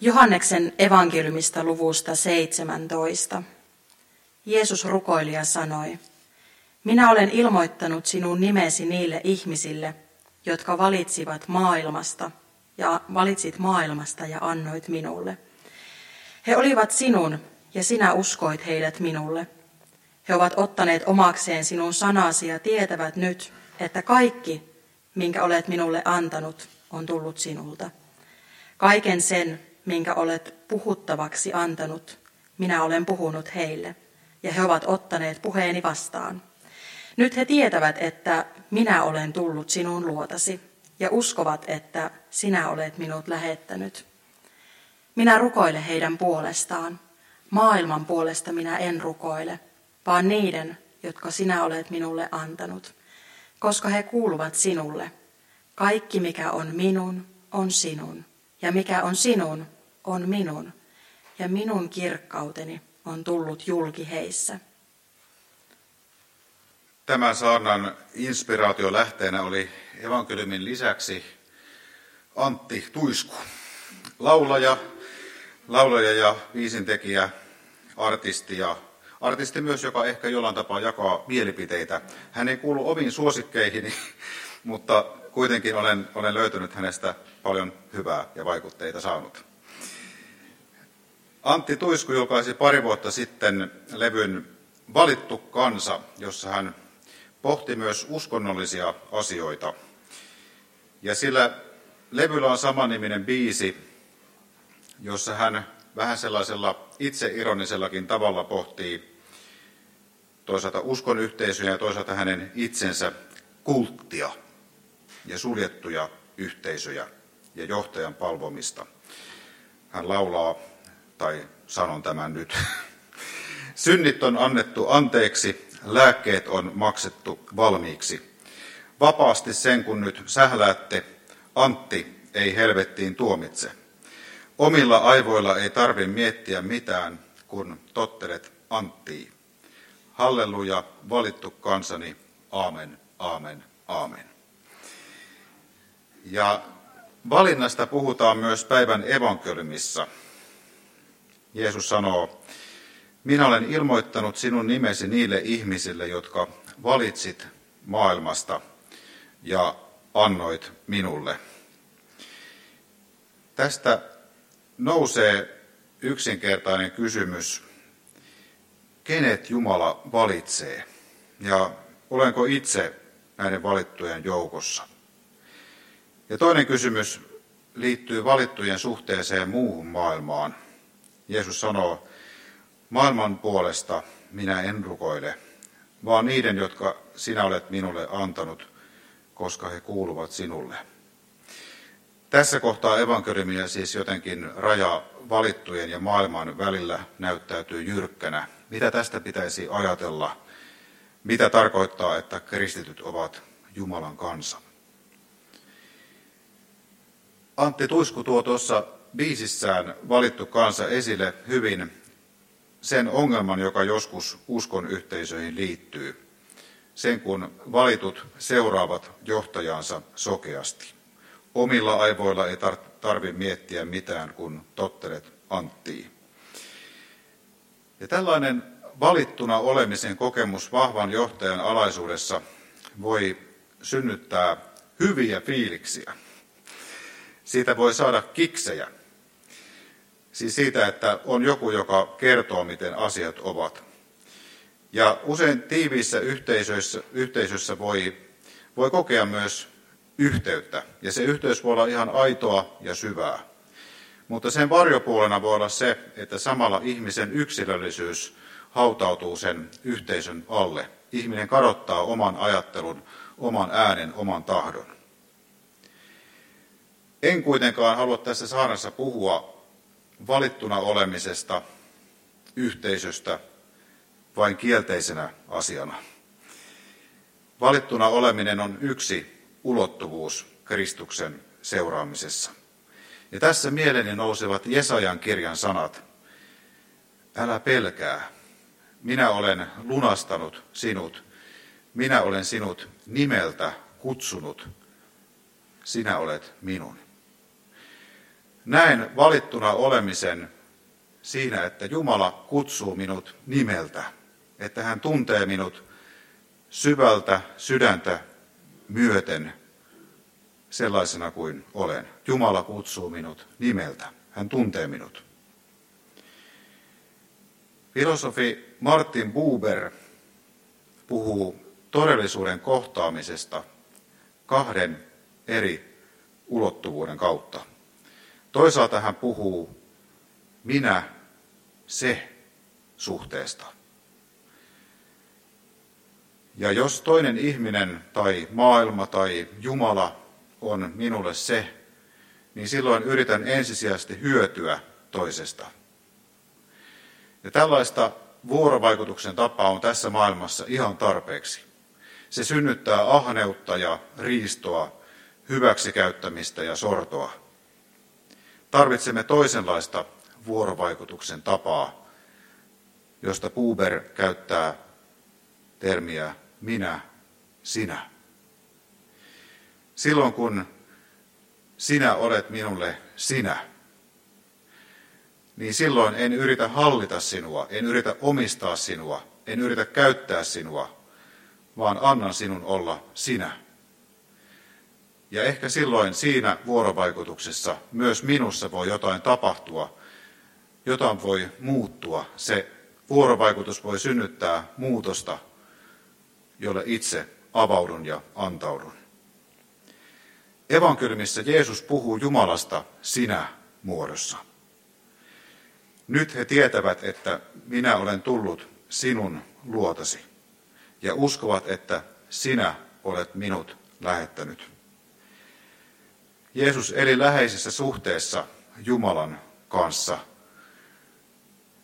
Johanneksen evankeliumista luvusta 17. Jeesus rukoili ja sanoi, Minä olen ilmoittanut sinun nimesi niille ihmisille, jotka valitsivat maailmasta ja valitsit maailmasta ja annoit minulle. He olivat sinun ja sinä uskoit heidät minulle. He ovat ottaneet omakseen sinun sanasi ja tietävät nyt, että kaikki, minkä olet minulle antanut, on tullut sinulta. Kaiken sen, minkä olet puhuttavaksi antanut, minä olen puhunut heille, ja he ovat ottaneet puheeni vastaan. Nyt he tietävät, että minä olen tullut sinun luotasi, ja uskovat, että sinä olet minut lähettänyt. Minä rukoile heidän puolestaan. Maailman puolesta minä en rukoile, vaan niiden, jotka sinä olet minulle antanut, koska he kuuluvat sinulle. Kaikki, mikä on minun, on sinun, ja mikä on sinun, on minun, ja minun kirkkauteni on tullut julki heissä. Tämän saarnan inspiraatio lähteenä oli evankeliumin lisäksi Antti Tuisku, laulaja, laulaja ja viisintekijä, artisti ja artisti myös, joka ehkä jollain tapaa jakaa mielipiteitä. Hän ei kuulu omiin suosikkeihini, mutta kuitenkin olen, olen löytänyt hänestä paljon hyvää ja vaikutteita saanut. Antti Tuisku julkaisi pari vuotta sitten levyn Valittu kansa, jossa hän pohti myös uskonnollisia asioita. Ja sillä levyllä on samanniminen biisi, jossa hän vähän sellaisella itseironisellakin tavalla pohtii toisaalta uskon yhteisöjä ja toisaalta hänen itsensä kulttia ja suljettuja yhteisöjä ja johtajan palvomista. Hän laulaa, tai sanon tämän nyt, synnit on annettu anteeksi, lääkkeet on maksettu valmiiksi. Vapaasti sen, kun nyt sähläätte, Antti ei helvettiin tuomitse. Omilla aivoilla ei tarvi miettiä mitään, kun tottelet Anttiin. Halleluja, valittu kansani, aamen, aamen, aamen. Ja valinnasta puhutaan myös päivän evankeliumissa. Jeesus sanoo, minä olen ilmoittanut sinun nimesi niille ihmisille, jotka valitsit maailmasta ja annoit minulle. Tästä nousee yksinkertainen kysymys, kenet Jumala valitsee ja olenko itse näiden valittujen joukossa. Ja toinen kysymys liittyy valittujen suhteeseen muuhun maailmaan. Jeesus sanoo, maailman puolesta minä en rukoile, vaan niiden, jotka sinä olet minulle antanut, koska he kuuluvat sinulle. Tässä kohtaa evankeliumia siis jotenkin raja valittujen ja maailman välillä näyttäytyy jyrkkänä. Mitä tästä pitäisi ajatella? Mitä tarkoittaa, että kristityt ovat Jumalan kansa? Antti Tuisku tuo tuossa biisissään valittu kansa esille hyvin sen ongelman, joka joskus uskon yhteisöihin liittyy. Sen kun valitut seuraavat johtajansa sokeasti. Omilla aivoilla ei tarvitse miettiä mitään, kun tottelet Anttiin. Ja tällainen valittuna olemisen kokemus vahvan johtajan alaisuudessa voi synnyttää hyviä fiiliksiä. Siitä voi saada kiksejä. Siis siitä, että on joku, joka kertoo, miten asiat ovat. Ja usein tiiviissä yhteisöissä, yhteisössä voi, voi kokea myös yhteyttä. Ja se yhteys voi olla ihan aitoa ja syvää. Mutta sen varjopuolena voi olla se, että samalla ihmisen yksilöllisyys hautautuu sen yhteisön alle. Ihminen kadottaa oman ajattelun, oman äänen, oman tahdon. En kuitenkaan halua tässä saarnassa puhua valittuna olemisesta, yhteisöstä, vain kielteisenä asiana. Valittuna oleminen on yksi ulottuvuus Kristuksen seuraamisessa. Ja tässä mieleni nousevat Jesajan kirjan sanat. Älä pelkää, minä olen lunastanut sinut, minä olen sinut nimeltä kutsunut, sinä olet minun. Näen valittuna olemisen siinä, että Jumala kutsuu minut nimeltä, että hän tuntee minut syvältä sydäntä myöten sellaisena kuin olen. Jumala kutsuu minut nimeltä. Hän tuntee minut. Filosofi Martin Buber puhuu todellisuuden kohtaamisesta kahden eri ulottuvuuden kautta. Toisaalta hän puhuu minä, se suhteesta. Ja jos toinen ihminen tai maailma tai Jumala on minulle se, niin silloin yritän ensisijaisesti hyötyä toisesta. Ja tällaista vuorovaikutuksen tapaa on tässä maailmassa ihan tarpeeksi. Se synnyttää ahneutta ja riistoa, hyväksikäyttämistä ja sortoa. Tarvitsemme toisenlaista vuorovaikutuksen tapaa, josta Buber käyttää termiä minä, sinä. Silloin kun sinä olet minulle sinä, niin silloin en yritä hallita sinua, en yritä omistaa sinua, en yritä käyttää sinua, vaan annan sinun olla sinä. Ja ehkä silloin siinä vuorovaikutuksessa myös minussa voi jotain tapahtua, jotain voi muuttua. Se vuorovaikutus voi synnyttää muutosta, jolle itse avaudun ja antaudun. Evankeliumissa Jeesus puhuu Jumalasta sinä muodossa. Nyt he tietävät, että minä olen tullut sinun luotasi ja uskovat, että sinä olet minut lähettänyt. Jeesus eli läheisessä suhteessa Jumalan kanssa.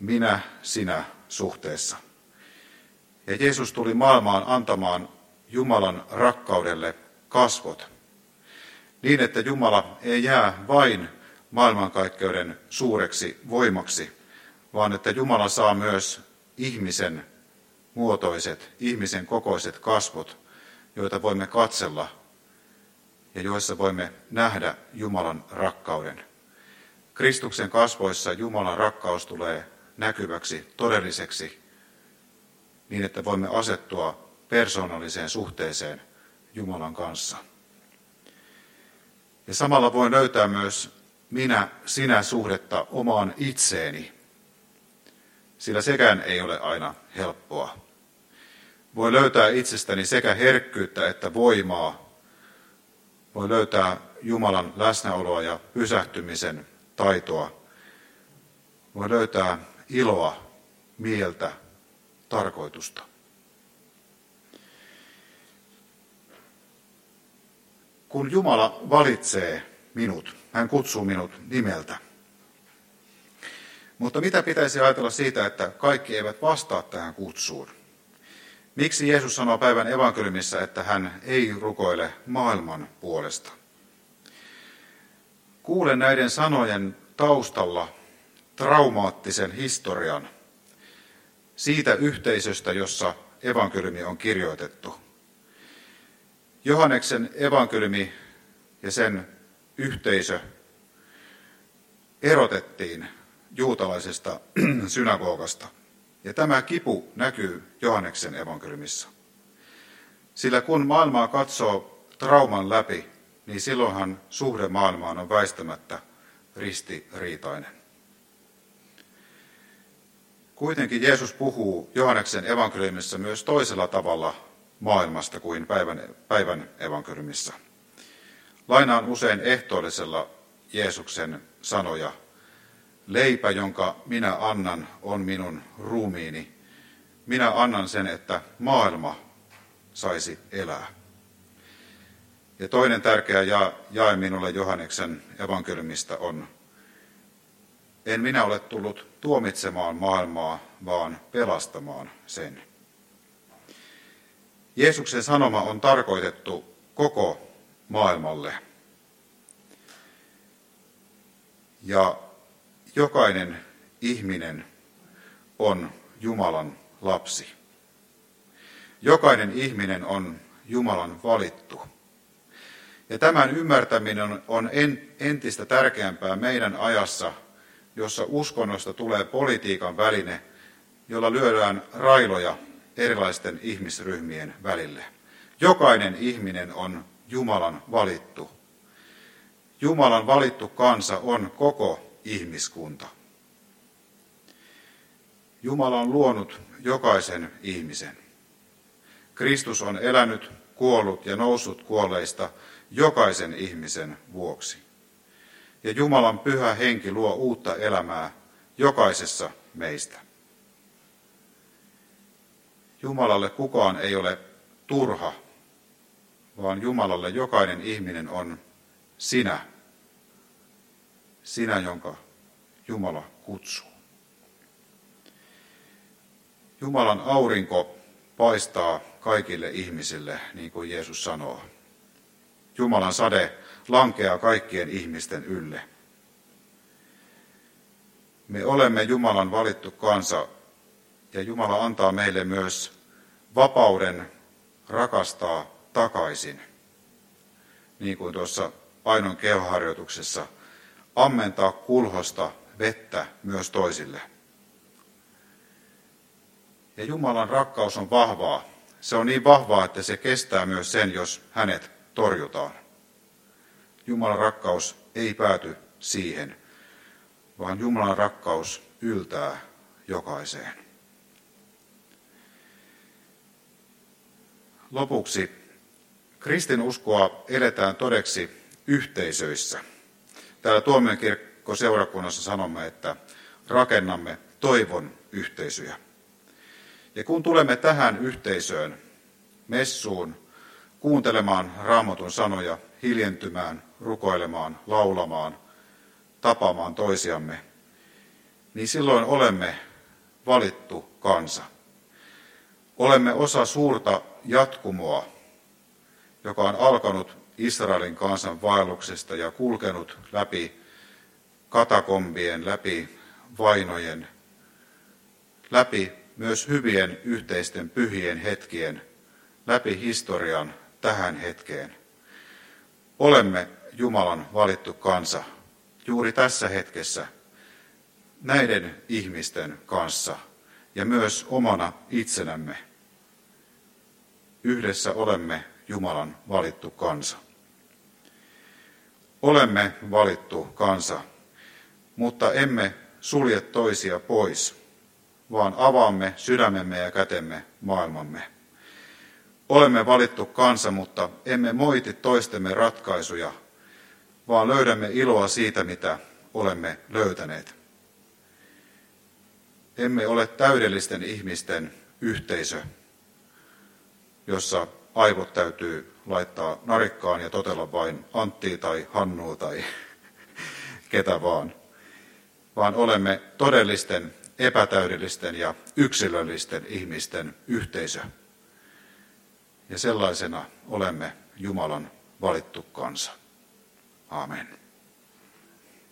Minä, sinä suhteessa. Ja Jeesus tuli maailmaan antamaan Jumalan rakkaudelle kasvot, niin että Jumala ei jää vain maailmankaikkeuden suureksi voimaksi, vaan että Jumala saa myös ihmisen muotoiset, ihmisen kokoiset kasvot, joita voimme katsella ja joissa voimme nähdä Jumalan rakkauden. Kristuksen kasvoissa Jumalan rakkaus tulee näkyväksi, todelliseksi, niin että voimme asettua persoonalliseen suhteeseen Jumalan kanssa. Ja samalla voi löytää myös minä-sinä suhdetta omaan itseeni, sillä sekään ei ole aina helppoa. Voi löytää itsestäni sekä herkkyyttä että voimaa. Voi löytää Jumalan läsnäoloa ja pysähtymisen taitoa. Voi löytää iloa, mieltä, tarkoitusta. Kun Jumala valitsee minut, hän kutsuu minut nimeltä. Mutta mitä pitäisi ajatella siitä, että kaikki eivät vastaa tähän kutsuun? Miksi Jeesus sanoo päivän evankeliumissa, että hän ei rukoile maailman puolesta? Kuulen näiden sanojen taustalla traumaattisen historian siitä yhteisöstä, jossa evankeliumi on kirjoitettu. Johanneksen evankeliumi ja sen yhteisö erotettiin juutalaisesta synagogasta. Ja tämä kipu näkyy Johanneksen evankeliumissa. Sillä kun maailmaa katsoo trauman läpi, niin silloinhan suhde maailmaan on väistämättä ristiriitainen. Kuitenkin Jeesus puhuu Johanneksen evankeliumissa myös toisella tavalla maailmasta kuin päivän, päivän evankeliumissa. Lainaan usein ehtoollisella Jeesuksen sanoja. Leipä, jonka minä annan, on minun ruumiini. Minä annan sen, että maailma saisi elää. Ja toinen tärkeä jae minulle Johanneksen evankeliumista on, en minä ole tullut tuomitsemaan maailmaa, vaan pelastamaan sen. Jeesuksen sanoma on tarkoitettu koko maailmalle. Ja jokainen ihminen on Jumalan lapsi. Jokainen ihminen on Jumalan valittu. Ja tämän ymmärtäminen on entistä tärkeämpää meidän ajassa, jossa uskonnosta tulee politiikan väline, jolla lyödään railoja erilaisten ihmisryhmien välille. Jokainen ihminen on Jumalan valittu. Jumalan valittu kansa on koko ihmiskunta. Jumala on luonut jokaisen ihmisen. Kristus on elänyt, kuollut ja noussut kuolleista jokaisen ihmisen vuoksi. Ja Jumalan pyhä henki luo uutta elämää jokaisessa meistä. Jumalalle kukaan ei ole turha, vaan Jumalalle jokainen ihminen on sinä, sinä, jonka Jumala kutsuu. Jumalan aurinko paistaa kaikille ihmisille, niin kuin Jeesus sanoo. Jumalan sade lankeaa kaikkien ihmisten ylle. Me olemme Jumalan valittu kansa ja Jumala antaa meille myös vapauden rakastaa takaisin. Niin kuin tuossa Ainon kehoharjoituksessa, ammentaa kulhosta vettä myös toisille. Ja Jumalan rakkaus on vahvaa. Se on niin vahvaa, että se kestää myös sen, jos hänet torjutaan. Jumalan rakkaus ei pääty siihen, vaan Jumalan rakkaus yltää jokaiseen. Lopuksi kristinuskoa eletään todeksi yhteisöissä. Täällä Tuomiokirkko seurakunnassa sanomme, että rakennamme toivon yhteisöjä. Ja kun tulemme tähän yhteisöön, messuun, kuuntelemaan raamatun sanoja, hiljentymään, rukoilemaan, laulamaan, tapaamaan toisiamme, niin silloin olemme valittu kansa. Olemme osa suurta jatkumoa, joka on alkanut Israelin kansan vaelluksesta ja kulkenut läpi katakombien, läpi vainojen, läpi myös hyvien yhteisten pyhien hetkien, läpi historian tähän hetkeen. Olemme Jumalan valittu kansa juuri tässä hetkessä näiden ihmisten kanssa ja myös omana itsenämme. Yhdessä olemme Jumalan valittu kansa. Olemme valittu kansa, mutta emme sulje toisia pois, vaan avaamme sydämemme ja kätemme maailmamme. Olemme valittu kansa, mutta emme moiti toistemme ratkaisuja, vaan löydämme iloa siitä, mitä olemme löytäneet. Emme ole täydellisten ihmisten yhteisö, jossa aivot täytyy laittaa narikkaan ja totella vain Antti tai Hannu tai ketä vaan, vaan olemme todellisten, epätäydellisten ja yksilöllisten ihmisten yhteisö. Ja sellaisena olemme Jumalan valittu kansa. Amen.